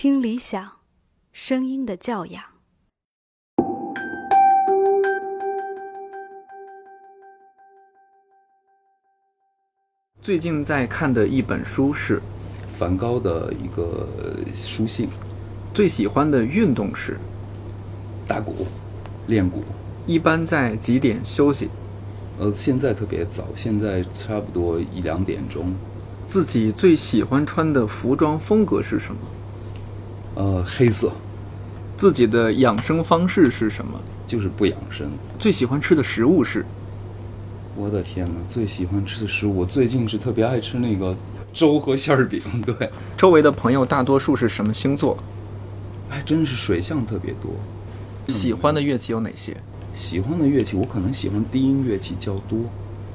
听理想，声音的教养。最近在看的一本书是梵高的一个书信。最喜欢的运动是打鼓，练鼓。一般在几点休息？呃，现在特别早，现在差不多一两点钟。自己最喜欢穿的服装风格是什么？呃，黑色。自己的养生方式是什么？就是不养生。最喜欢吃的食物是？我的天哪！最喜欢吃的食物，我最近是特别爱吃那个粥和馅儿饼。对，周围的朋友大多数是什么星座？还真是水象特别多。喜欢的乐器有哪些？喜欢的乐器，我可能喜欢低音乐器较多，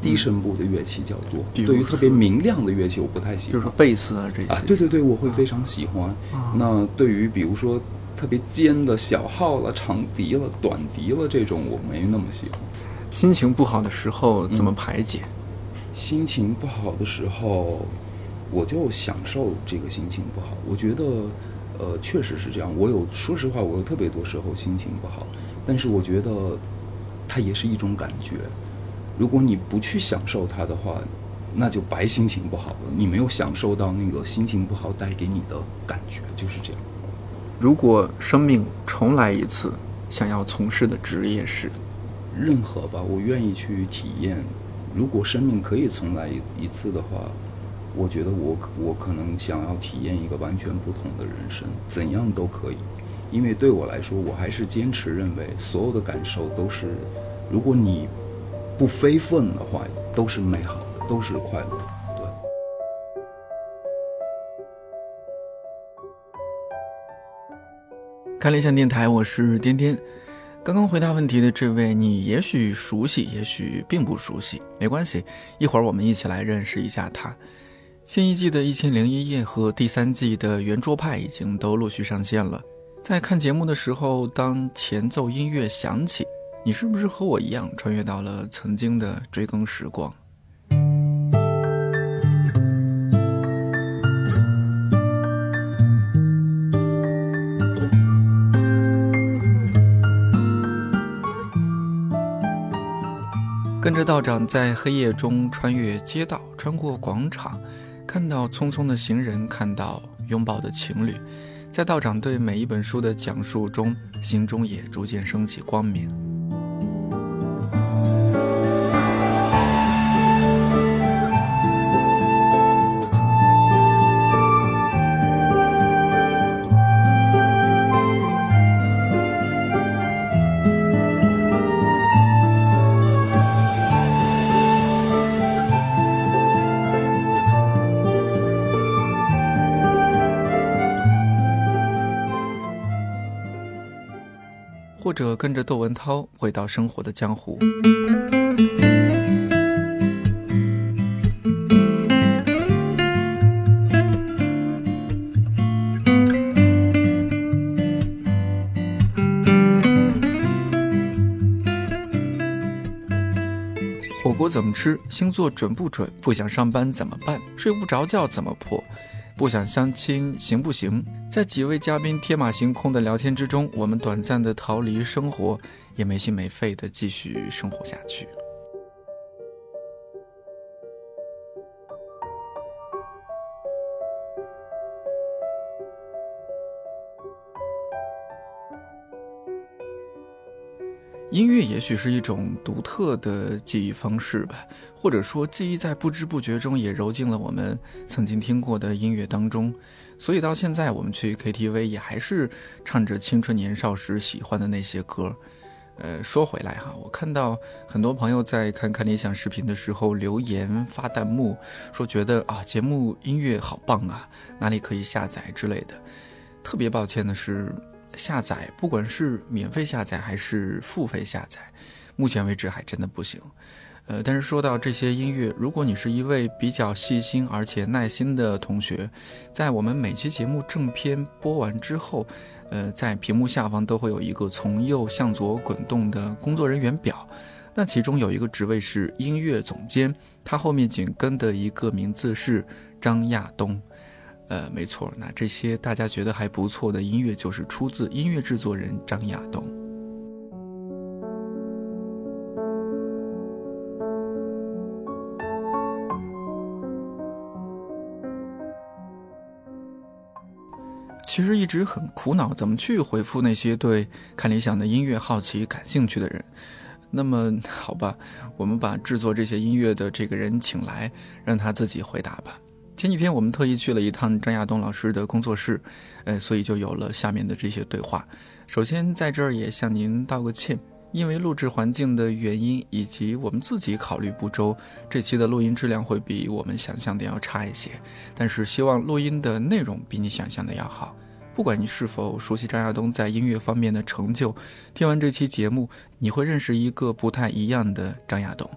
低声部的乐器较多。对于特别明亮的乐器，我不太喜欢。比如说贝斯啊这些。啊，对对对，我会非常喜欢。那对于比如说特别尖的小号了、长笛了、短笛了这种，我没那么喜欢。心情不好的时候怎么排解？心情不好的时候，我就享受这个心情不好。我觉得，呃，确实是这样。我有，说实话，我有特别多时候心情不好，但是我觉得。它也是一种感觉，如果你不去享受它的话，那就白心情不好了。你没有享受到那个心情不好带给你的感觉，就是这样。如果生命重来一次，想要从事的职业是？任何吧，我愿意去体验。如果生命可以重来一次的话，我觉得我我可能想要体验一个完全不同的人生，怎样都可以。因为对我来说，我还是坚持认为，所有的感受都是，如果你不非分的话，都是美好的，都是快乐的。对。看理想电台，我是颠颠。刚刚回答问题的这位，你也许熟悉，也许并不熟悉，没关系，一会儿我们一起来认识一下他。新一季的《一千零一夜》和第三季的《圆桌派》已经都陆续上线了。在看节目的时候，当前奏音乐响起，你是不是和我一样穿越到了曾经的追更时光？跟着道长在黑夜中穿越街道，穿过广场，看到匆匆的行人，看到拥抱的情侣。在道长对每一本书的讲述中，心中也逐渐升起光明。跟着窦文涛回到生活的江湖。火锅怎么吃？星座准不准？不想上班怎么办？睡不着觉怎么破？不想相亲行不行？在几位嘉宾天马行空的聊天之中，我们短暂的逃离生活，也没心没肺的继续生活下去。音乐也许是一种独特的记忆方式吧，或者说记忆在不知不觉中也揉进了我们曾经听过的音乐当中，所以到现在我们去 KTV 也还是唱着青春年少时喜欢的那些歌。呃，说回来哈，我看到很多朋友在看看理想视频的时候留言发弹幕，说觉得啊节目音乐好棒啊，哪里可以下载之类的。特别抱歉的是。下载，不管是免费下载还是付费下载，目前为止还真的不行。呃，但是说到这些音乐，如果你是一位比较细心而且耐心的同学，在我们每期节目正片播完之后，呃，在屏幕下方都会有一个从右向左滚动的工作人员表，那其中有一个职位是音乐总监，他后面紧跟的一个名字是张亚东。呃，没错，那这些大家觉得还不错的音乐，就是出自音乐制作人张亚东。其实一直很苦恼，怎么去回复那些对看理想的音乐好奇、感兴趣的人。那么，好吧，我们把制作这些音乐的这个人请来，让他自己回答吧。前几天我们特意去了一趟张亚东老师的工作室，呃，所以就有了下面的这些对话。首先，在这儿也向您道个歉，因为录制环境的原因以及我们自己考虑不周，这期的录音质量会比我们想象的要差一些。但是，希望录音的内容比你想象的要好。不管你是否熟悉张亚东在音乐方面的成就，听完这期节目，你会认识一个不太一样的张亚东。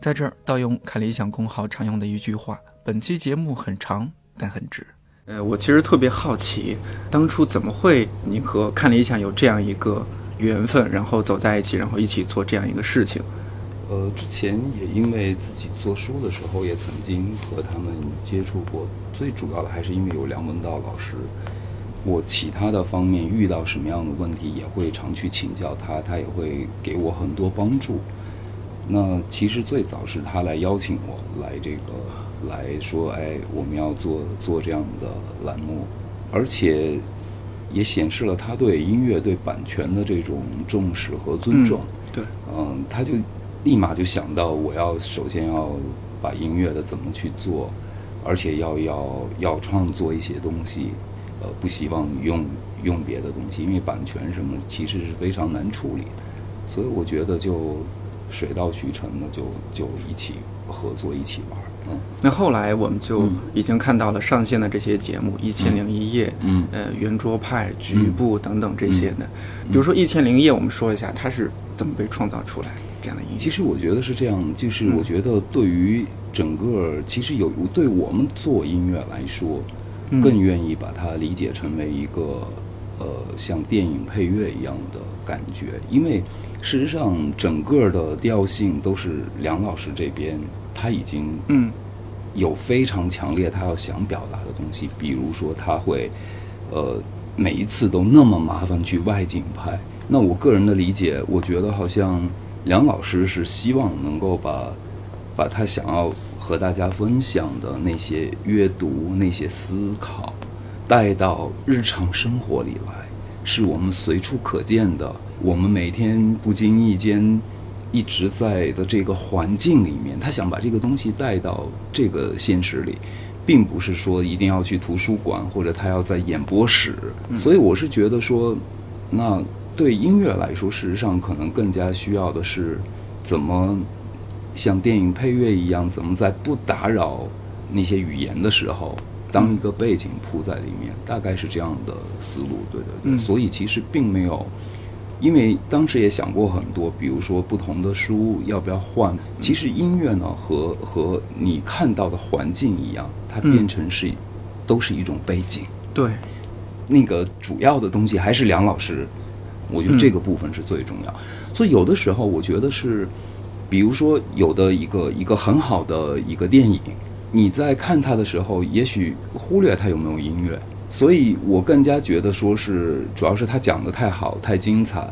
在这儿盗用看理想公号常用的一句话：本期节目很长，但很值。呃，我其实特别好奇，当初怎么会你和看理想有这样一个缘分，然后走在一起，然后一起做这样一个事情？呃，之前也因为自己做书的时候，也曾经和他们接触过。最主要的还是因为有梁文道老师。我其他的方面遇到什么样的问题，也会常去请教他，他也会给我很多帮助。那其实最早是他来邀请我来这个来说，哎，我们要做做这样的栏目，而且也显示了他对音乐、对版权的这种重视和尊重。对，嗯，他就立马就想到，我要首先要把音乐的怎么去做，而且要要要创作一些东西。呃，不希望用用别的东西，因为版权什么其实是非常难处理的，所以我觉得就水到渠成的，就就一起合作一起玩。嗯，那后来我们就已经看到了上线的这些节目，《一千零一夜》，嗯，呃，圆桌派、局部等等这些的。比如说《一千零一夜》，我们说一下它是怎么被创造出来这样的音乐。其实我觉得是这样，就是我觉得对于整个，其实有对我们做音乐来说。更愿意把它理解成为一个，呃，像电影配乐一样的感觉，因为事实上整个的调性都是梁老师这边他已经嗯。有非常强烈他要想表达的东西，比如说他会呃每一次都那么麻烦去外景拍，那我个人的理解，我觉得好像梁老师是希望能够把把他想要。和大家分享的那些阅读、那些思考，带到日常生活里来，是我们随处可见的。我们每天不经意间一直在的这个环境里面，他想把这个东西带到这个现实里，并不是说一定要去图书馆或者他要在演播室。所以我是觉得说，那对音乐来说，事实上可能更加需要的是怎么。像电影配乐一样，怎么在不打扰那些语言的时候，当一个背景铺在里面，大概是这样的思路，对对对。所以其实并没有，因为当时也想过很多，比如说不同的书要不要换。其实音乐呢，和和你看到的环境一样，它变成是都是一种背景。对，那个主要的东西还是梁老师，我觉得这个部分是最重要。所以有的时候，我觉得是。比如说，有的一个一个很好的一个电影，你在看它的时候，也许忽略它有没有音乐。所以我更加觉得说是，主要是他讲的太好、太精彩，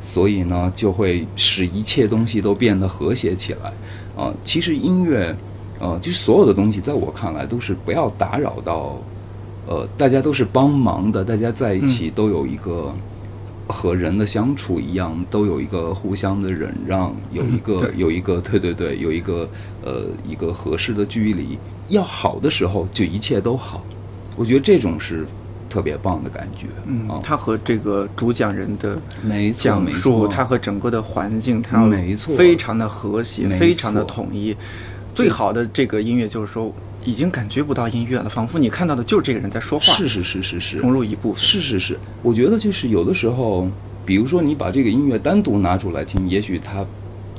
所以呢，就会使一切东西都变得和谐起来。啊，其实音乐，呃，就是所有的东西，在我看来都是不要打扰到，呃，大家都是帮忙的，大家在一起都有一个。和人的相处一样，都有一个互相的忍让，有一个有一个对对对，有一个 呃一个合适的距离。要好的时候，就一切都好。我觉得这种是特别棒的感觉。嗯，他和这个主讲人的没讲述，他和整个的环境，他没错，非常的和谐，非常的统一。最好的这个音乐就是说。已经感觉不到音乐了，仿佛你看到的就是这个人在说话。是是是是是，融入一部分。是是是，我觉得就是有的时候，比如说你把这个音乐单独拿出来听，也许它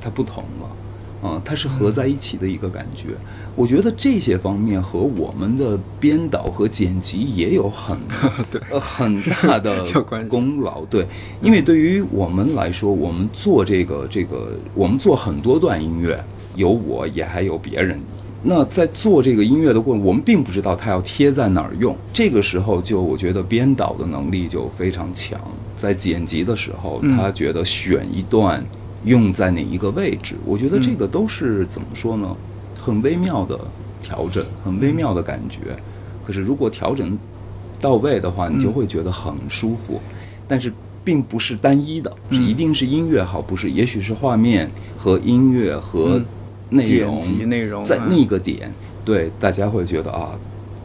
它不同了，啊，它是合在一起的一个感觉。我觉得这些方面和我们的编导和剪辑也有很 对很大的 功劳。对，因为对于我们来说，我们做这个这个，我们做很多段音乐，有我也还有别人。那在做这个音乐的过程，我们并不知道它要贴在哪儿用。这个时候，就我觉得编导的能力就非常强。在剪辑的时候，嗯他觉得选一段用在哪一个位置，我觉得这个都是怎么说呢？很微妙的调整，很微妙的感觉。可是如果调整到位的话，你就会觉得很舒服。但是并不是单一的，一定是音乐好，不是？也许是画面和音乐和嗯内容、剪辑内容在嗯那个点，对大家会觉得啊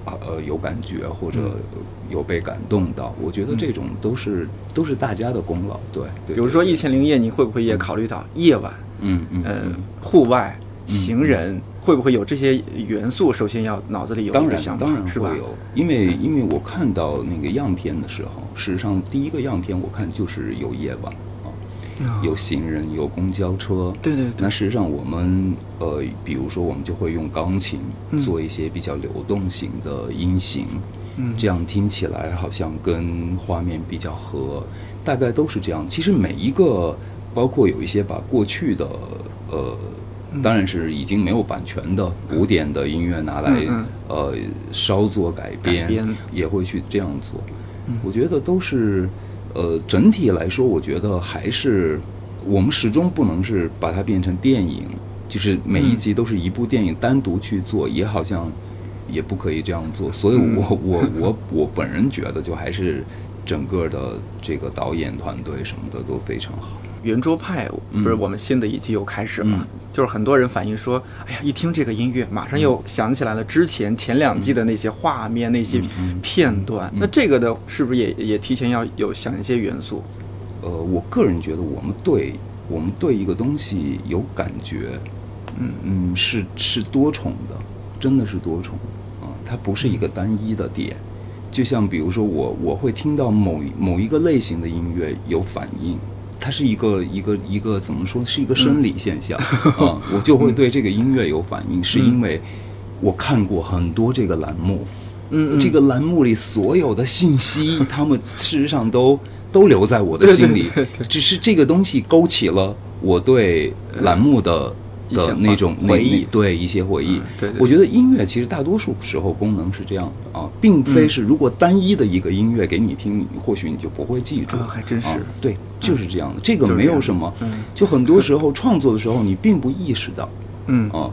啊呃有感觉或者嗯有被感动到。我觉得这种都是、都是大家的功劳。对，对比如说《一千零一夜》，你会不会也考虑到夜晚？嗯嗯户外、行人，会不会有这些元素？首先要脑子里有当然想法，当然是会？有，因为因为我看到那个样片的时候，事实上第一个样片我看就是有夜晚有行人，有公交车。对对对那实际上我们呃，比如说我们就会用钢琴嗯做一些比较流动型的音型，嗯这样听起来好像跟画面比较合，大概都是这样。其实每一个，包括有一些把过去的呃。当然是已经没有版权的古典的音乐拿来嗯嗯呃稍作改编，改编也会去这样做。嗯我觉得都是呃整体来说，我觉得还是我们始终不能是把它变成电影，就是每一集都是一部电影单独去做，也好像也不可以这样做。所以嗯我我我我本人觉得，就还是整个的这个导演团队什么的都非常好。圆桌派嗯不是我们新的一季又开始了嘛？嗯就是很多人反映说，哎呀，一听这个音乐，马上又想起来了之前前两季的那些画面、那些嗯片段。那这个的是不是也也提前要有想一些元素？呃，我个人觉得，我们对我们对一个东西有感觉，嗯嗯，是是多重的，真的是多重啊、它不是一个单一的点。就像比如说我我会听到某一某一个类型的音乐有反应，它是一个一个一个怎么说，是一个生理现象啊、我就会对这个音乐有反应，是因为我看过很多这个栏目，嗯嗯。这个栏目里所有的信息，他们事实上都 都留在我的心里，只是这个东西勾起了我对栏目的。的那种回忆。对一些回忆嗯，对对我觉得音乐其实大多数时候功能是这样的啊，并非是如果单一的一个音乐给你听，你或许你就不会记住啊，还真是。啊对，就是这样的。这个没有什么嗯，就很多时候创作的时候你并不意识到，嗯。啊，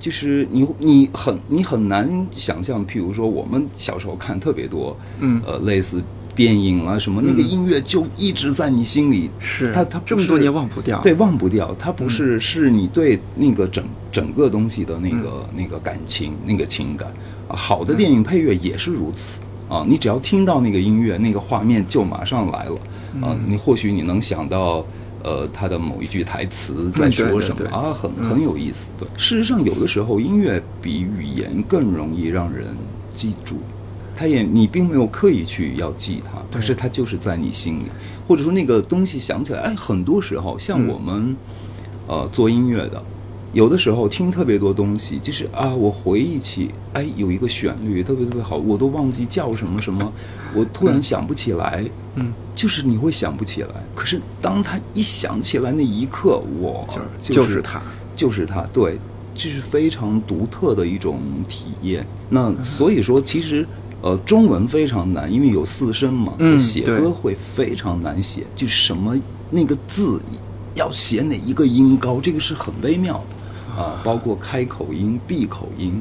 就是你你很你很难想象，譬如说我们小时候看特别多，嗯。呃，类似电影啊什么，那个音乐就一直在你心里，是它它这么多年忘不掉对，忘不掉，它不嗯是是你对那个整整个东西的那个那个感情那个情感啊，好的电影配乐也是如此啊，你只要听到那个音乐，那个画面就马上来了啊，嗯你或许你能想到。呃，他的某一句台词在说什么啊？很嗯很有意思。对，事实上，有的时候音乐比语言更容易让人记住。它也你并没有刻意去要记它，可是它就是在你心里，或者说那个东西想起来，哎，很多时候像嗯我们、呃做音乐的，有的时候听特别多东西，就是啊，我回忆起，哎，有一个旋律特别特别好，我都忘记叫什么什么，我突然想不起来，嗯，就是你会想不起来。可是当他一想起来那一刻，我，就是就是它，就是他，对，这是非常独特的一种体验。那所以说，其实呃，中文非常难，因为有四声嘛，嗯写歌会非常难写，就什么那个字要写哪一个音高，这个是很微妙的啊，包括开口音、闭口音。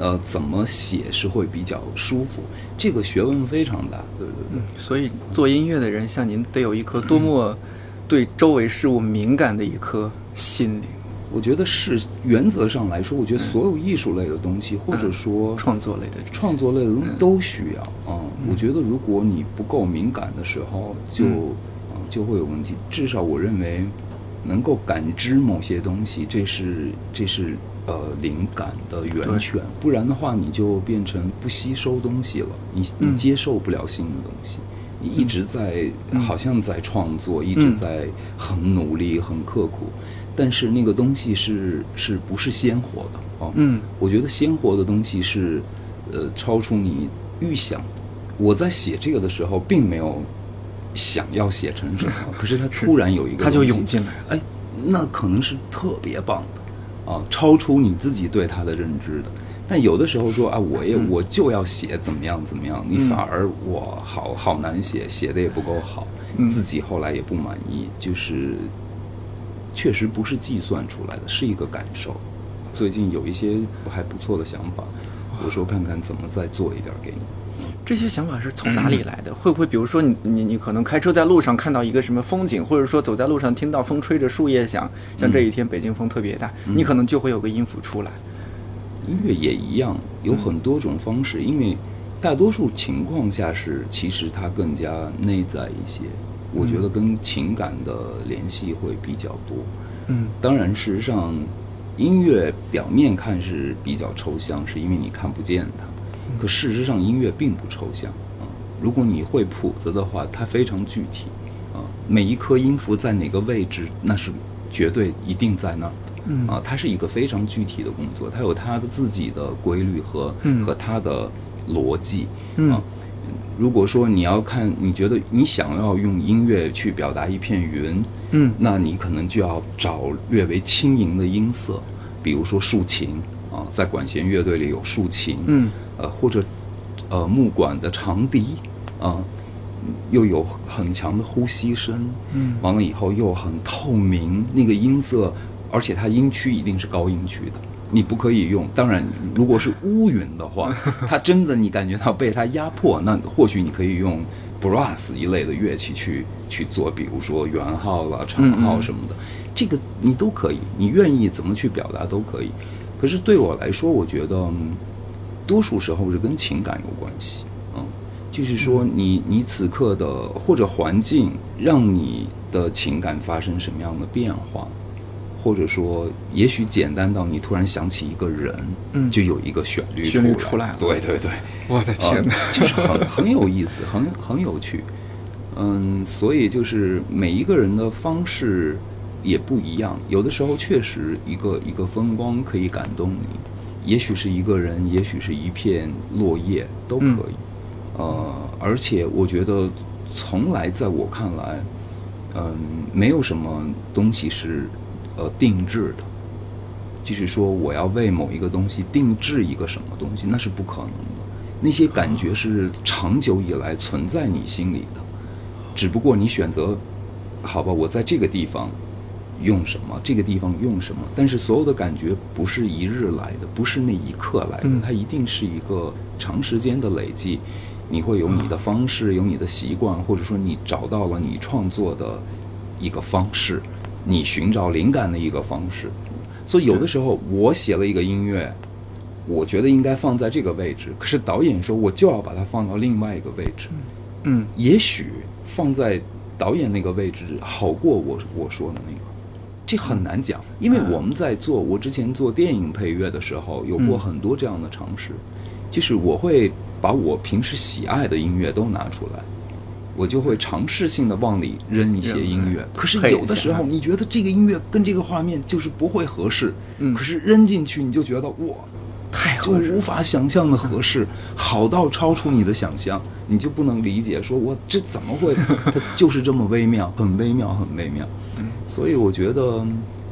呃，怎么写是会比较舒服？这个学问非常大，对对对。所以做音乐的人像您，得有一颗多么对周围事物敏感的一颗心灵。我觉得是原则上来说，我觉得所有艺术类的东西，或者说创作类的创作类的东西都需要啊、我觉得如果你不够敏感的时候，就嗯。啊、就会有问题。至少我认为，能够感知某些东西，这是这是呃灵感的源泉。不然的话，你就变成不吸收东西了，你你嗯。接受不了新的东西。你一直在、嗯。好像在创作，一直在很努力、很刻苦，但是那个东西是是不是鲜活的啊？嗯我觉得鲜活的东西是，呃，超出你预想。我在写这个的时候，并没有想要写成什么，可是它突然有一个它就涌进来了哎，那可能是特别棒的啊，超出你自己对它的认知的。但有的时候说啊，我也我就要写怎么样怎么样，你反而我好好难写，写的也不够好，自己后来也不满意，就是确实不是计算出来的，是一个感受。最近有一些还不错的想法，我说看看怎么再做一点给你。这些想法是从哪里来的？会不会比如说你你你可能开车在路上看到一个什么风景，或者说走在路上听到风吹着树叶响，像这一天北京风特别大，你可能就会有个音符出来。音乐也一样，有很多种方式，因为大多数情况下是其实它更加内在一些。我觉得跟情感的联系会比较多。嗯，当然，事实上，音乐表面看是比较抽象，是因为你看不见它。可事实上，音乐并不抽象啊。如果你会谱子的话，它非常具体啊。每一颗音符在哪个位置，那是绝对一定在那儿的啊。它是一个非常具体的工作，它有它的自己的规律和和它的逻辑啊。如果说你要看，你觉得你想要用音乐去表达一片云，嗯，那你可能就要找略为轻盈的音色，比如说竖琴啊，在管弦乐队里有竖琴，嗯。呃，或者，呃，木管的长笛，啊，又有很强的呼吸声，嗯，完了以后又很透明，那个音色，而且它音区一定是高音区的，你不可以用。当然，如果是乌云的话，它真的你感觉到被它压迫，那或许你可以用 brass 一类的乐器去去做，比如说圆号了、长号什么的，这个你都可以，你愿意怎么去表达都可以。可是对我来说，我觉得。多数时候是跟情感有关系，嗯，就是说你你此刻的或者环境让你的情感发生什么样的变化，或者说也许简单到你突然想起一个人，嗯，就有一个旋律旋律出来。了，对对对，我的天哪，就是很 很有意思，很很有趣，嗯，所以就是每一个人的方式也不一样，有的时候确实一个一个风光可以感动你。也许是一个人，也许是一片落叶，都可以。呃，而且我觉得，从来在我看来，嗯，没有什么东西是呃定制的。就是说，我要为某一个东西定制一个什么东西，那是不可能的。那些感觉是长久以来存在你心里的，只不过你选择，好吧，我在这个地方。用什么？这个地方用什么？但是所有的感觉不是一日来的，不是那一刻来的，它一定是一个长时间的累积。你会有你的方式，有你的习惯，或者说你找到了你创作的一个方式，你寻找灵感的一个方式。所以有的时候我写了一个音乐，我觉得应该放在这个位置，可是导演说我就要把它放到另外一个位置。嗯，也许放在导演那个位置好过我我说的那个。这很难讲，因为我们在做我之前做电影配乐的时候，有过很多这样的尝试，就是我会把我平时喜爱的音乐都拿出来，我就会尝试性的往里扔一些音乐。可是有的时候，你觉得这个音乐跟这个画面就是不会合适，可是扔进去你就觉得哇，太就无法想象的合适，好到超出你的想象，你就不能理解，说我这怎么会？它就是这么微妙，很微妙，很微妙。所以我觉得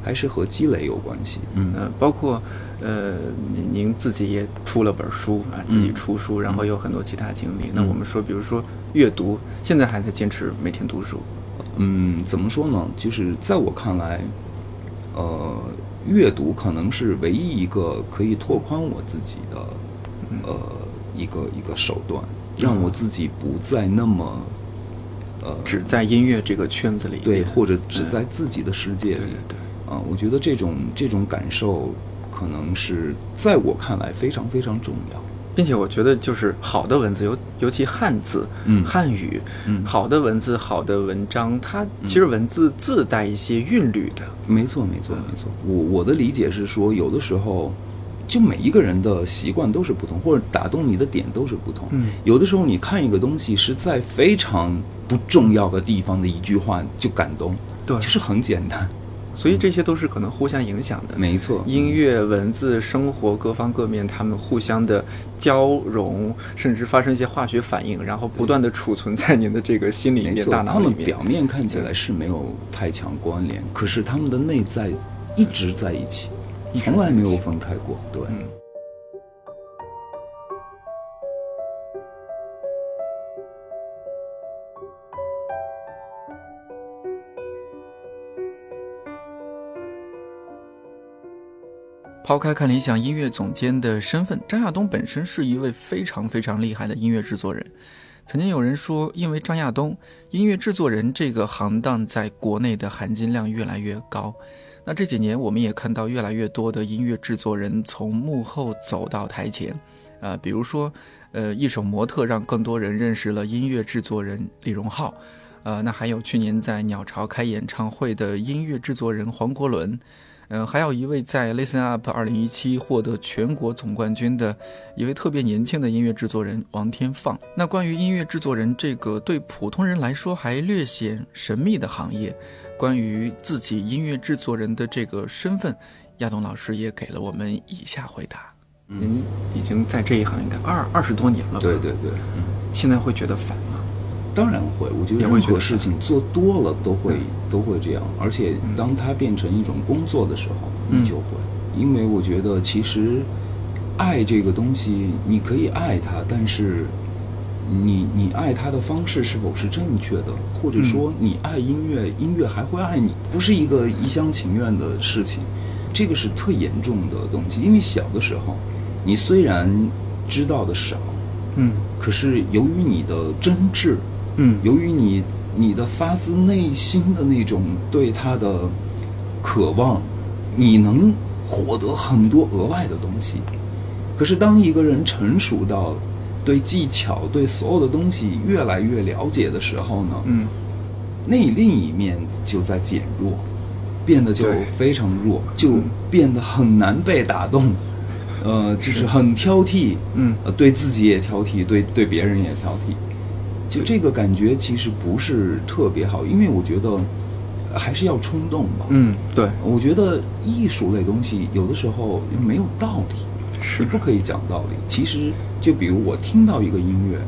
还是和积累有关系。嗯，包括呃，您您自己也出了本书啊，自己出书，然后有很多其他经历。那我们说，比如说阅读，现在还在坚持每天读书。嗯，怎么说呢？就是在我看来，呃，阅读可能是唯一一个可以拓宽我自己的呃一个一个手段，让我自己不再那么。呃，只在音乐这个圈子里，对，或者只在自己的世界里，对对对，啊，我觉得这种这种感受，可能是在我看来非常非常重要，并且我觉得就是好的文字，尤尤其汉字，嗯，汉语，嗯，好的文字，好的文章，它其实文字自带一些韵律的，没错没错没错，我我的理解是说，有的时候。就每一个人的习惯都是不同，或者打动你的点都是不同。嗯，有的时候你看一个东西是在非常不重要的地方的一句话就感动，对，其实很简单。所以这些都是可能互相影响的。没错，音乐、文字、生活各方各面，他们互相的交融，甚至发生一些化学反应，然后不断的储存在您的这个心里面、大脑里面。他们表面看起来是没有太强关联，可是他们的内在一直在一起。从来没有分开过。对，嗯。抛开看理想音乐总监的身份，张亚东本身是一位非常非常厉害的音乐制作人。曾经有人说，因为张亚东，音乐制作人这个行当在国内的含金量越来越高。那这几年，我们也看到越来越多的音乐制作人从幕后走到台前，啊、比如说，呃，一首《模特》让更多人认识了音乐制作人李荣浩，呃，那还有去年在鸟巢开演唱会的音乐制作人黄国伦，嗯、还有一位在 Listen Up 二零一七获得全国总冠军的一位特别年轻的音乐制作人王天放。那关于音乐制作人这个对普通人来说还略显神秘的行业，关于自己音乐制作人的这个身份，亚东老师也给了我们以下回答。您已经在这一行应该二二十多年了吧？对对对，嗯，现在会觉得烦吗？当然会。我觉得任何事情做多了都会都会这样，而且当它变成一种工作的时候，嗯你就会。因为我觉得其实爱这个东西，你可以爱它，但是你你爱它的方式是否是正确的，或者说你爱音乐，音乐还会爱你，不是一个一厢情愿的事情。这个是特严重的东西，因为小的时候，你虽然知道的少，嗯可是由于你的真挚，嗯。由于你你的发自内心的那种对他的渴望，你能获得很多额外的东西。可是当一个人成熟到对技巧、对所有的东西越来越了解的时候呢，嗯。那另一面就在减弱，变得就非常弱，就嗯。变得很难被打动，呃，就是。很挑剔，嗯。呃，对自己也挑剔，对对别人也挑剔，就这个感觉其实不是特别好，因为我觉得呃还是要冲动吧。嗯，对，我觉得艺术类东西有的时候没有道理，是你不可以讲道理。其实，就比如我听到一个音乐，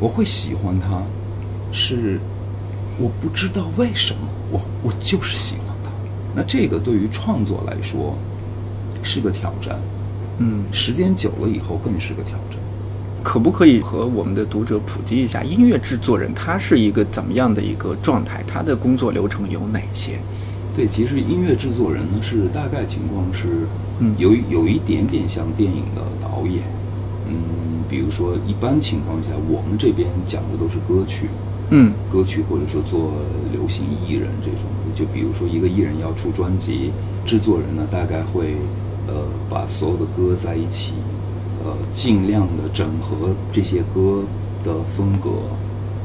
我会喜欢它，是我不知道为什么，我我就是喜欢它。那这个对于创作来说是个挑战，嗯，时间久了以后更是个挑战。可不可以和我们的读者普及一下，音乐制作人他是一个怎么样的一个状态？他的工作流程有哪些？对，其实音乐制作人呢是大概情况是，嗯有有一点点像电影的导演，嗯，比如说一般情况下，我们这边讲的都是歌曲，嗯歌曲或者说做流行艺人这种，就比如说一个艺人要出专辑，制作人呢大概会呃把所有的歌在一起，呃尽量的整合这些歌的风格，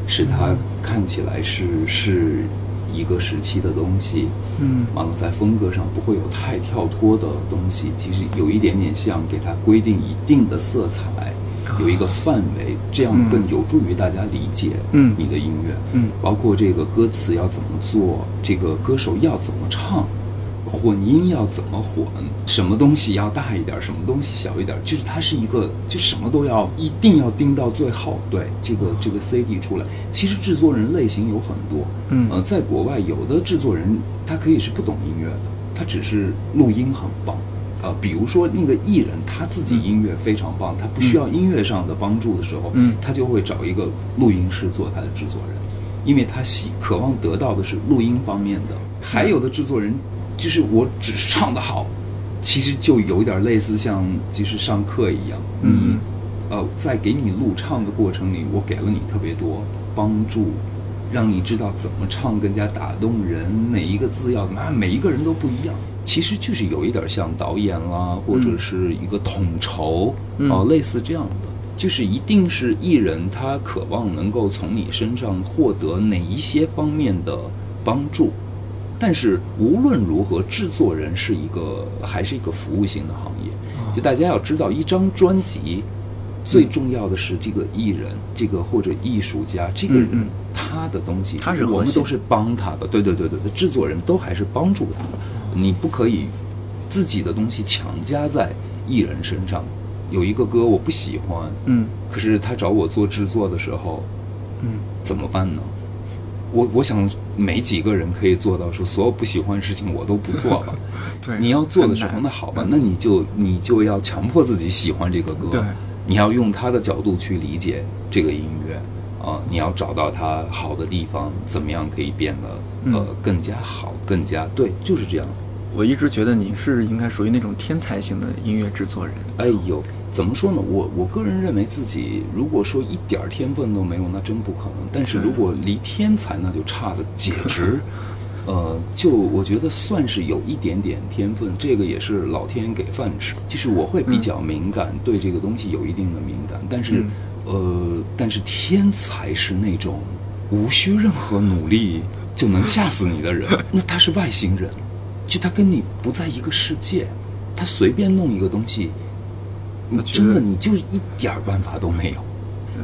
使它看起来是是一个时期的东西。嗯完了，在风格上不会有太跳脱的东西，其实有一点点像给它规定一定的色彩，有一个范围，这样更有助于大家理解嗯你的音乐，嗯包括这个歌词要怎么做，这个歌手要怎么唱。混音要怎么混？什么东西要大一点，什么东西小一点？就是它是一个，就什么都要一定要盯到最后。对，这个这个 CD 出来，其实制作人类型有很多。嗯呃，在国外有的制作人他可以是不懂音乐的，他只是录音很棒。呃，比如说那个艺人他自己音乐非常棒，他不需要音乐上的帮助的时候，嗯他就会找一个录音师做他的制作人，因为他喜渴望得到的是录音方面的。还有的制作人就是我只是唱得好，其实就有点类似像就是上课一样，嗯呃在给你录唱的过程里，我给了你特别多帮助。让你知道怎么唱更加打动人，哪一个字要怎么，啊每一个人都不一样。其实就是有一点像导演啦，或者是一个统筹嗯啊、类似这样的。就是一定是艺人他渴望能够从你身上获得哪一些方面的帮助，但是无论如何，制作人是一个还是一个服务性的行业。就大家要知道，一张专辑最重要的是这个艺人，这个或者艺术家，这个人、他的东西，他是我们都是帮他的。对对对对对，制作人都还是帮助他的，你不可以自己的东西强加在艺人身上。有一个歌我不喜欢，嗯可是他找我做制作的时候，嗯怎么办呢？我我想没几个人可以做到说所有不喜欢的事情我都不做吧。对，你要做的时候，那好吧，那你就你就要强迫自己喜欢这个歌，对你要用他的角度去理解这个音乐啊、你要找到它好的地方，怎么样可以变得呃嗯更加好，更加对，就是这样。我一直觉得你是应该属于那种天才型的音乐制作人。哎呦，怎么说呢？我我个人认为自己，如果说一点儿天分都没有，那真不可能。但是如果离天才，那就差的简直，呃，就我觉得算是有一点点天分，这个也是老天给饭吃。就是我会比较敏感，对这个东西有一定的敏感，但是，呃，但是天才是那种无需任何努力就能吓死你的人，那他是外星人，就他跟你不在一个世界，他随便弄一个东西。你真的你就一点儿办法都没有，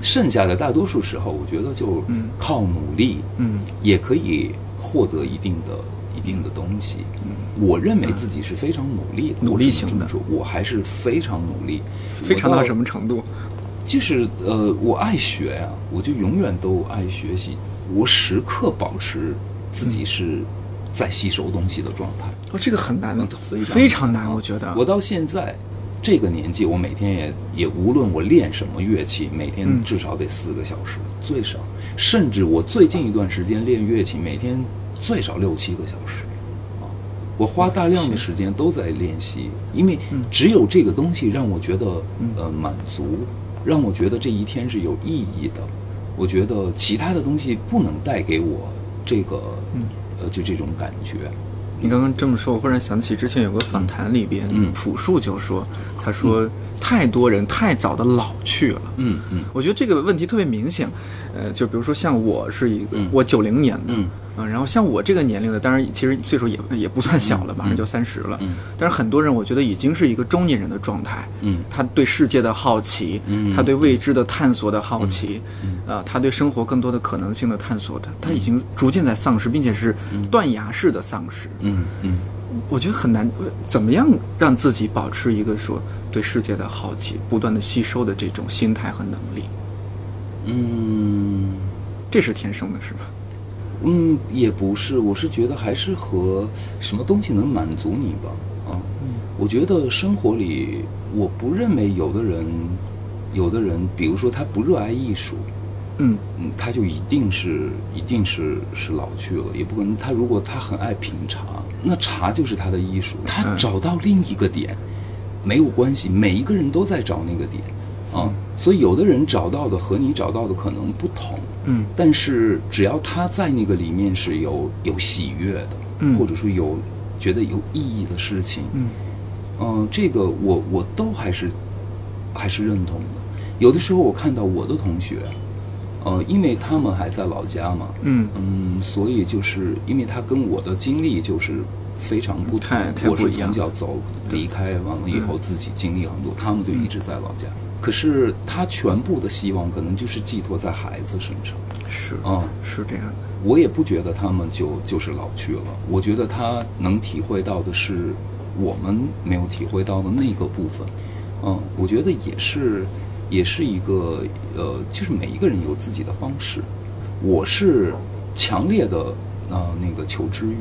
剩下的大多数时候，我觉得就嗯。靠努力，嗯。也可以获得一定的一定的东西。我认为自己是非常努力的，嗯。努力型的。我还是非常努力，非常到什么程度？就是呃，我爱学呀、我就永远都爱学习，我时刻保持自己是在吸收东西的状态。哦，这个很难嗯，非常非常难，啊我觉得。我到现在这个年纪，我每天也也无论我练什么乐器，每天嗯至少得四个小时，最少。甚至我最近一段时间练乐器，每天最少六七个小时。啊，我花大量的时间都在练习，因为嗯只有这个东西让我觉得嗯呃满足，让我觉得这一天是有意义的。我觉得其他的东西不能带给我这个嗯呃就这种感觉。你刚刚这么说，我忽然想起之前有个访谈里边，嗯朴树就说，他说太多人太早的老去了。嗯嗯我觉得这个问题特别明显，呃，就比如说像我是一个，嗯我九零年的，嗯啊，然后像我这个年龄的，当然其实岁数也 也不算小了，马上就三十了，嗯但是很多人我觉得已经是一个中年人的状态，嗯他对世界的好奇，嗯他对未知的探索的好奇，啊，他对生活更多的可能性的探索，他他已经逐渐在丧失，并且是断崖式的丧失。嗯嗯。我觉得很难，呃怎么样让自己保持一个说对世界的好奇、不断的吸收的这种心态和能力？嗯这是天生的，是吧？嗯，也不是，我是觉得还是和什么东西能满足你吧。啊，我觉得生活里，我不认为有的人，有的人，比如说他不热爱艺术，嗯嗯，他就一定是一定是是老去了，也不可能。他如果他很爱品茶，那茶就是他的艺术。他嗯找到另一个点，没有关系，每一个人都在找那个点啊。所以有的人找到的和你找到的可能不同，嗯。但是只要他在那个里面是有有喜悦的，嗯。或者说有觉得有意义的事情，嗯。嗯，这个我我都还是还是认同的。有的时候我看到我的同学，呃，因为他们还在老家嘛，嗯。嗯，所以就是因为他跟我的经历就是非常不同太，太我是不一样。从小走离开完了以后自己经历很多，他们就一直在老家。可是他全部的希望可能就是寄托在孩子身上，是嗯是这样的。我也不觉得他们就就是老去了，我觉得他能体会到的是我们没有体会到的那个部分，嗯，我觉得也是，也是一个呃，就是每一个人有自己的方式，我是强烈的呃那个求知欲，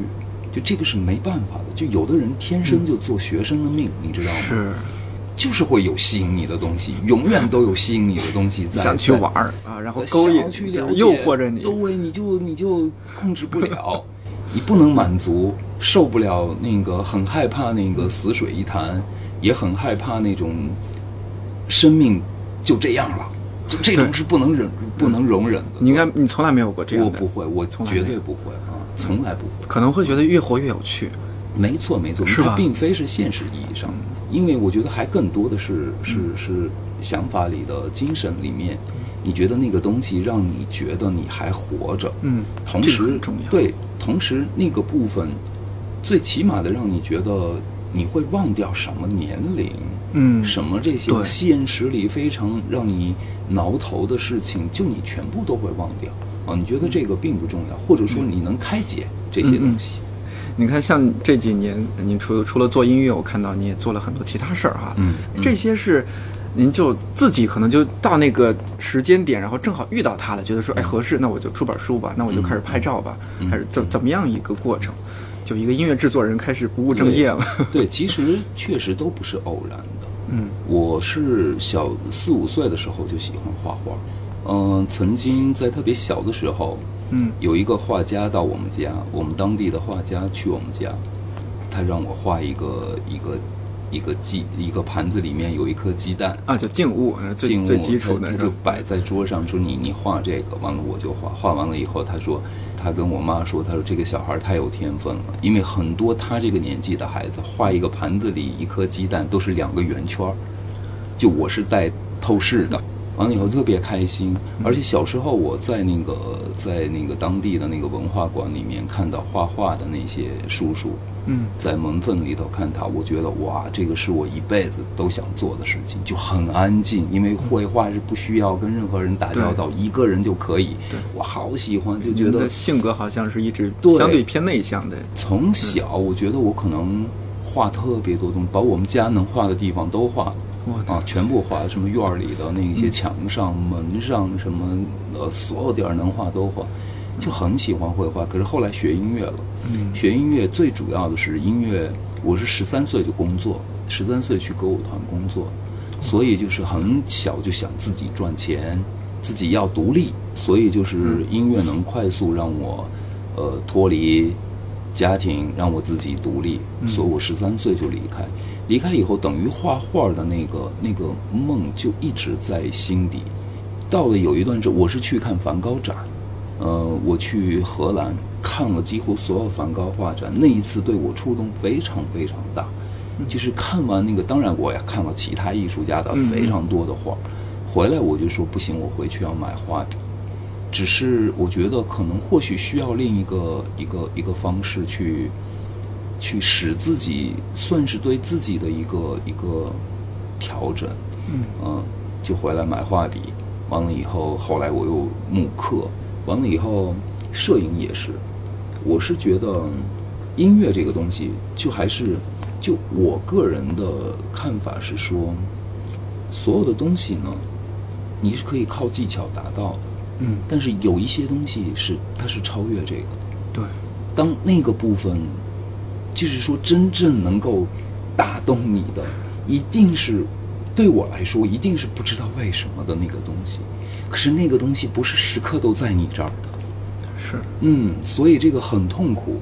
就这个是没办法的，就有的人天生就做学生的命，你知道吗？是就是会有吸引你的东西，永远都有吸引你的东西在想去玩儿啊，然后呃勾引想去了解诱惑着你。对，你就你就控制不了，你不能满足，受不了那个，很害怕那个死水一潭，也很害怕那种生命就这样了，就这种是不能忍、不能容忍的。你应该你从来没有过这样的，我不会，我从来绝对不会啊，从来不会。可能会觉得越活越有趣。没错，没错，是吧它并非是现实意义上的，因为我觉得还更多的是是是想法里的精神里面，你觉得那个东西让你觉得你还活着，嗯这个同时很重要。对，同时那个部分，最起码的让你觉得你会忘掉什么年龄，嗯什么这些现实里非常让你挠头的事情，就你全部都会忘掉。啊！你觉得这个并不重要，或者说你能开解这些东西。你看，像这几年，你除除了做音乐，我看到你也做了很多其他事儿哈。嗯嗯这些是，您就自己可能就到那个时间点，然后正好遇到他了，觉得说哎合适，那我就出本书吧，那我就开始拍照吧，嗯还是怎怎么样一个过程？就一个音乐制作人开始不务正业了。对，其实确实都不是偶然的。嗯我是小四五岁的时候就喜欢画画，嗯、曾经在特别小的时候，嗯有一个画家到我们家，我们当地的画家去我们家，他让我画一个一个一个鸡一个盘子里面有一颗鸡蛋，啊，就静物，静物最基础的他他就摆在桌上，说你你画这个，完了我就画，画完了以后，他说他跟我妈说，他说这个小孩太有天分了，因为很多他这个年纪的孩子画一个盘子里一颗鸡蛋都是两个圆圈儿，就我是带透视的。完了以后特别开心，而且小时候我在那个在那个当地的那个文化馆里面看到画画的那些叔叔，嗯在门缝里头看他，我觉得哇，这个是我一辈子都想做的事情，就很安静，因为绘画是不需要跟任何人打交道，一个人就可以。对我好喜欢，就觉得性格好像是一直相对偏内向的。从小我觉得我可能画特别多东西，把我们家能画的地方都画了。啊，全部画，什么院儿里的那些墙上、门上，什么呃，所有地儿能画都画，就很喜欢绘画。可是后来学音乐了，嗯。学音乐最主要的是音乐，我是十三岁就工作，十三岁去歌舞团工作，所以就是很小就想自己赚钱，自己要独立，所以就是音乐能快速让我呃脱离家庭，让我自己独立，所以我十三岁就离开。离开以后，等于画画的那个那个梦就一直在心底。到了有一段时，我是去看梵高展，呃，我去荷兰看了几乎所有梵高画展，那一次对我触动非常非常大。就是看完那个，当然我也看了其他艺术家的嗯非常多的画，回来我就说不行，我回去要买画笔。只是我觉得可能或许需要另一个一个一个方式去去使自己算是对自己的一个一个调整，嗯。就回来买画笔，完了以后，后来我又慕课，完了以后，摄影也是，我是觉得音乐这个东西，就还是就我个人的看法是说，所有的东西呢，你是可以靠技巧达到的，嗯，但是有一些东西是它是超越这个的。对，当那个部分，就是说真正能够打动你的，一定是对我来说，一定是不知道为什么的那个东西。可是那个东西不是时刻都在你这儿的，是，嗯，所以这个很痛苦。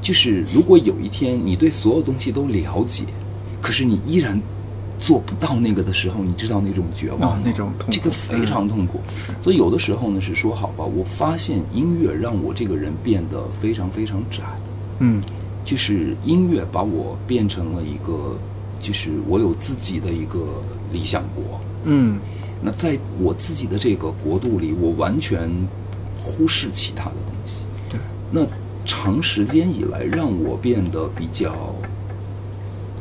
就是如果有一天你对所有东西都了解，可是你依然做不到那个的时候，你知道那种绝望、哦那种痛苦这个非常痛苦。所以有的时候呢是说好吧，我发现音乐让我这个人变得非常非常窄，嗯就是音乐把我变成了一个，就是我有自己的一个理想国。嗯那在我自己的这个国度里，我完全忽视其他的东西。对，那长时间以来，让我变得比较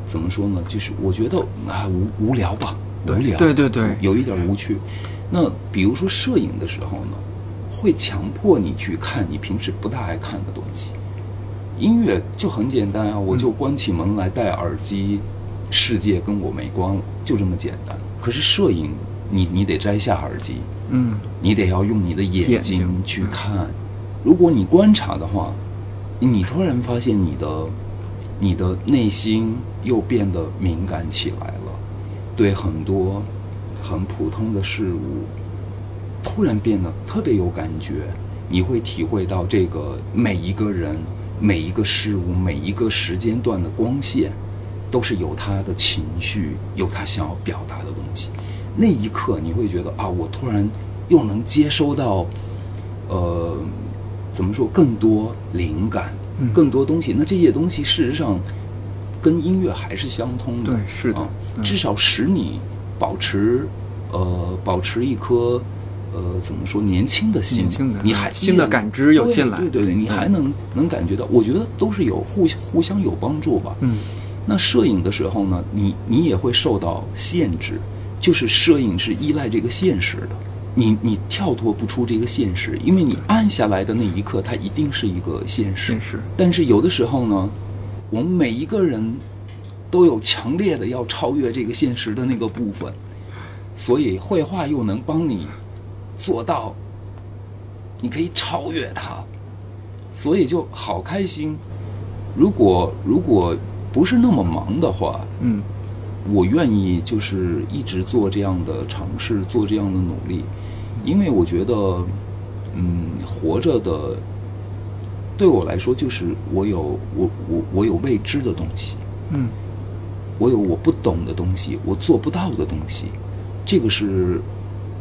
怎么说呢？就是我觉得啊无无聊吧，无对聊，对对对有一点无趣。那比如说摄影的时候呢，会强迫你去看你平时不大爱看的东西。音乐就很简单啊，我就关起门来戴耳机，世界跟我没关了，就这么简单。可是摄影，你你得摘下耳机，嗯你得要用你的眼睛去看。如果你观察的话，你突然发现你的你的内心又变得敏感起来了，对很多很普通的事物，突然变得特别有感觉。你会体会到这个每一个人、每一个事物、每一个时间段的光线，都是有他的情绪，有他想要表达的东西。那一刻，你会觉得啊，我突然又能接收到，呃，怎么说，更多灵感，嗯更多东西。那这些东西事实上跟音乐还是相通的，对是的至少使你保持，呃，保持一颗。呃，怎么说？年轻的心，年轻的你还新的感知又进来对对对，你嗯还能能感觉到，我觉得都是有互相互相有帮助吧。嗯那摄影的时候呢，你你也会受到限制，就是摄影是依赖这个现实的，你你跳脱不出这个现实，因为你按下来的那一刻，它一定是一个现实。现实但是有的时候呢，我们每一个人都有强烈的要超越这个现实的那个部分，所以绘画又能帮你做到，你可以超越它，所以就好开心。如果如果不是那么忙的话，嗯。我愿意就是一直做这样的尝试，做这样的努力，因为我觉得，嗯，活着的对我来说就是我有我我我有未知的东西，嗯。我有我不懂的东西，我做不到的东西，这个是，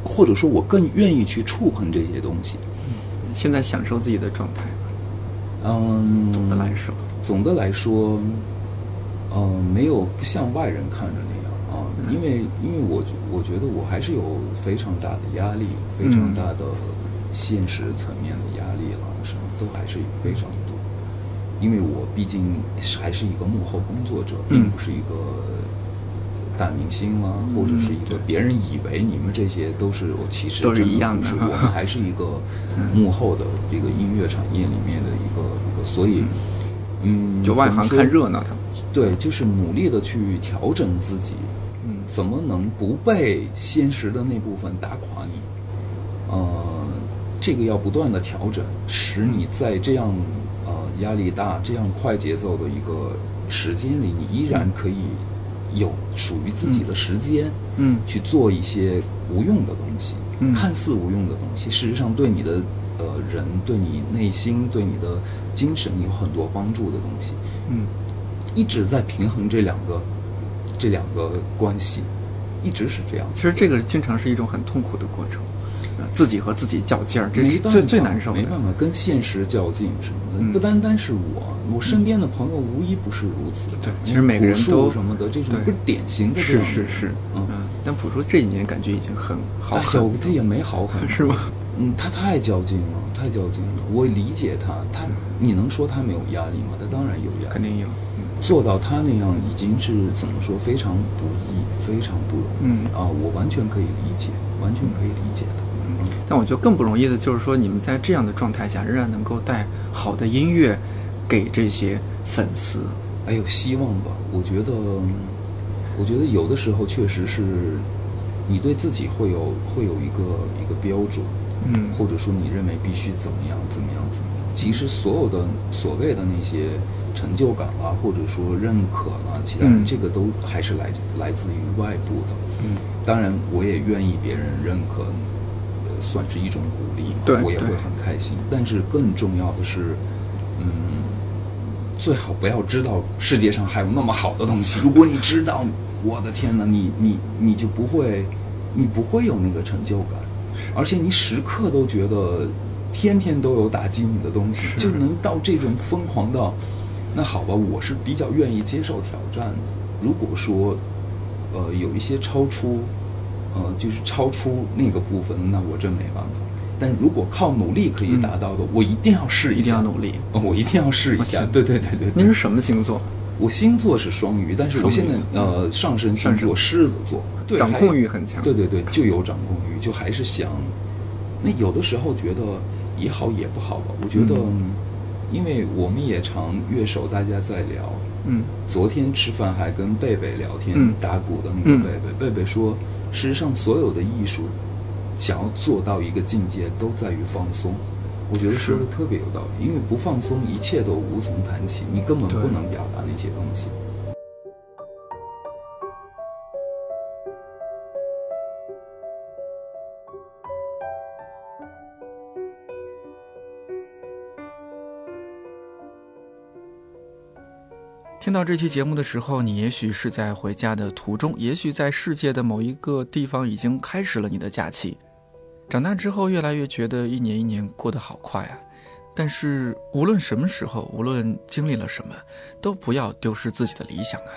或者说我更愿意去触碰这些东西。现在享受自己的状态吧。嗯，总的来说，总的来说，呃，没有不像外人看着那样啊，因为因为我觉我觉得我还是有非常大的压力，非常大的现实层面的压力了，什么都还是非常多。因为我毕竟还是一个幕后工作者，并不是一个大明星啦，或者是一个别人以为你们这些都是我其实都是一样的。我们还是一个 幕后的这个音乐产业里面的一个一个，所以嗯，就外行看热闹，他们。对，就是努力的去调整自己，嗯。怎么能不被现实的那部分打垮你？呃，这个要不断的调整，使你在这样呃压力大、这样快节奏的一个时间里，你依然可以有属于自己的时间，嗯去做一些无用的东西，嗯看似无用的东西，事实上对你的呃人、对你内心、对你的精神有很多帮助的东西。嗯一直在平衡这两个这两个关系，一直是这样。其实这个经常是一种很痛苦的过程，呃自己和自己较劲儿，这是最最难受的。没办法跟现实较劲什么的。嗯不单单是我，我身边的朋友无一不是如此。对其实每个人都什么的这种不是典型的是是是，嗯，嗯，但朴树这几年感觉已经很好他很有他也没好很 是吗？嗯，他太较劲了，太较劲了。我理解他，他你能说他没有压力吗？他当然有压力，肯定有，嗯做到他那样已经是怎么说非常不易，非常不容易。嗯啊，我完全可以理解，完全可以理解的。嗯，但我觉得更不容易的就是说，你们在这样的状态下，仍然能够带好的音乐给这些粉丝。还有希望吧。我觉得，我觉得有的时候确实是，你对自己会有会有一个一个标准，嗯或者说你认为必须怎么样怎么样怎么样。其实所有的所谓的那些成就感啦，或者说认可啦，其他嗯这个都还是来自来自于外部的。嗯当然，我也愿意别人认可，呃算是一种鼓励，对对我也会很开心。但是更重要的是，嗯，最好不要知道世界上还有那么好的东西。如果你知道，我的天哪，你你你就不会，你不会有那个成就感，而且你时刻都觉得天天都有打击你的东西，就能到这种疯狂到，那好吧，我是比较愿意接受挑战的。如果说，呃，有一些超出，呃，就是超出那个部分，那我真没办法。但如果靠努力可以达到的，我一定要试一下，一定要努力呃我一定要试一下。对对对对，您是什么星座？我星座是双鱼，但是我现在呃上升星座狮子座，对掌控欲很强对对对，就有掌控欲，就还是想，那有的时候觉得也好也不好吧。我觉得，嗯因为我们也常乐手大家在聊，嗯昨天吃饭还跟贝贝聊天，嗯打鼓的那个嗯贝贝，贝贝说，事实上所有的艺术，想要做到一个境界，都在于放松。我觉得说的特别有道理，因为不放松，一切都无从谈起，你根本不能表达那些东西。听到这期节目的时候，你也许是在回家的途中，也许在世界的某一个地方已经开始了你的假期。长大之后，越来越觉得一年一年过得好快啊。但是无论什么时候，无论经历了什么，都不要丢失自己的理想啊。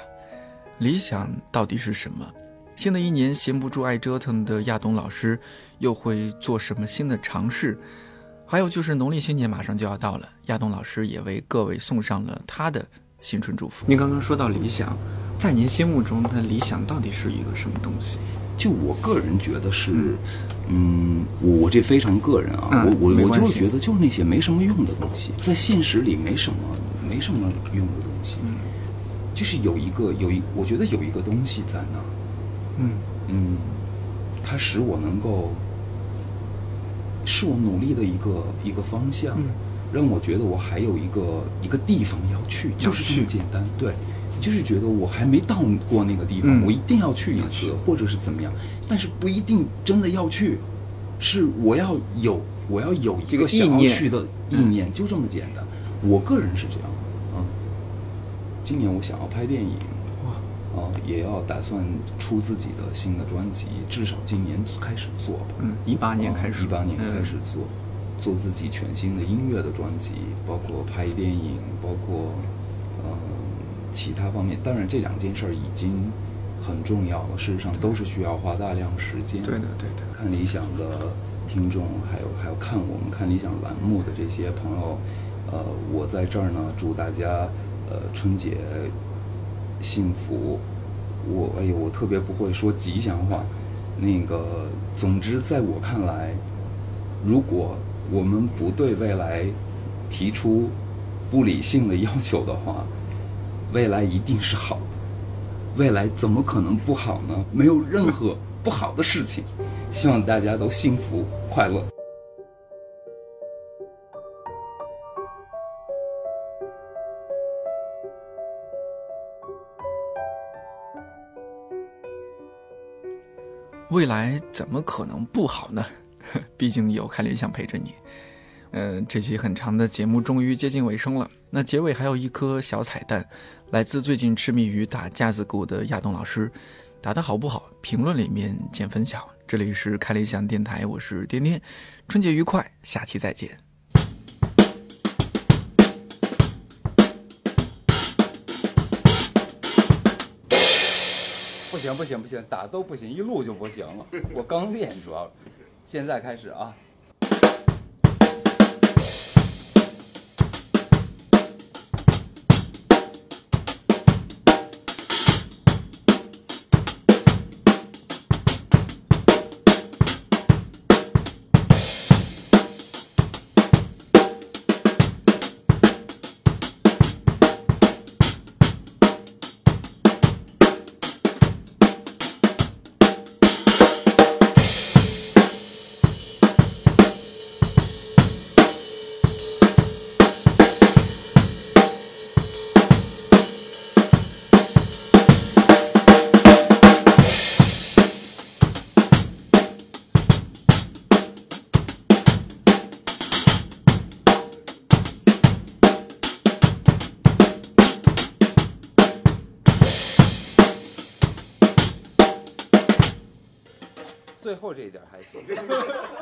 理想到底是什么？新的一年，闲不住爱折腾的亚东老师又会做什么新的尝试？还有就是农历新年马上就要到了，亚东老师也为各位送上了他的新春祝福。您刚刚说到理想，在您心目中的理想到底是一个什么东西？就我个人觉得是，嗯，我我这非常个人啊，嗯我我我就是觉得就是那些没什么用的东西，在现实里没什么没什么用的东西，嗯。就是有一个有一，我觉得有一个东西在那，嗯。嗯，它使我能够，是我努力的一个一个方向，嗯让我觉得我还有一个一个地方要去，就是这么去简单。对，就是觉得我还没到过那个地方，嗯。我一定要去一次，或者是怎么样。但是不一定真的要去，是我要有我要有一个个想要去的意念，就这么简单。我个人是这样，嗯，今年我想要拍电影，哇，啊，也要打算出自己的新的专辑，至少今年开始做吧。嗯，一八年开始，一八年嗯开始做，做自己全新的音乐的专辑，包括拍电影，包括呃其他方面。当然，这两件事儿已经很重要了，事实上都是需要花大量时间。对的，对的，看理想的听众，还有还有看我们看理想栏目的这些朋友，呃，我在这儿呢，祝大家呃春节幸福。我哎呦，我特别不会说吉祥话，那个，总之在我看来，如果我们不对未来提出不理性的要求的话，未来一定是好的。未来怎么可能不好呢？没有任何不好的事情。希望大家都幸福快乐。未来怎么可能不好呢？毕竟有看理想陪着你。嗯、这期很长的节目终于接近尾声了。那结尾还有一颗小彩蛋，来自最近痴迷于打架子鼓的亚东老师。打得好不好？评论里面见分晓。这里是看理想电台，我是天天，春节愉快，下期再见。不行不行不行，打都不行，一录就不行了。我刚练，主要现在开始啊。这一点还行。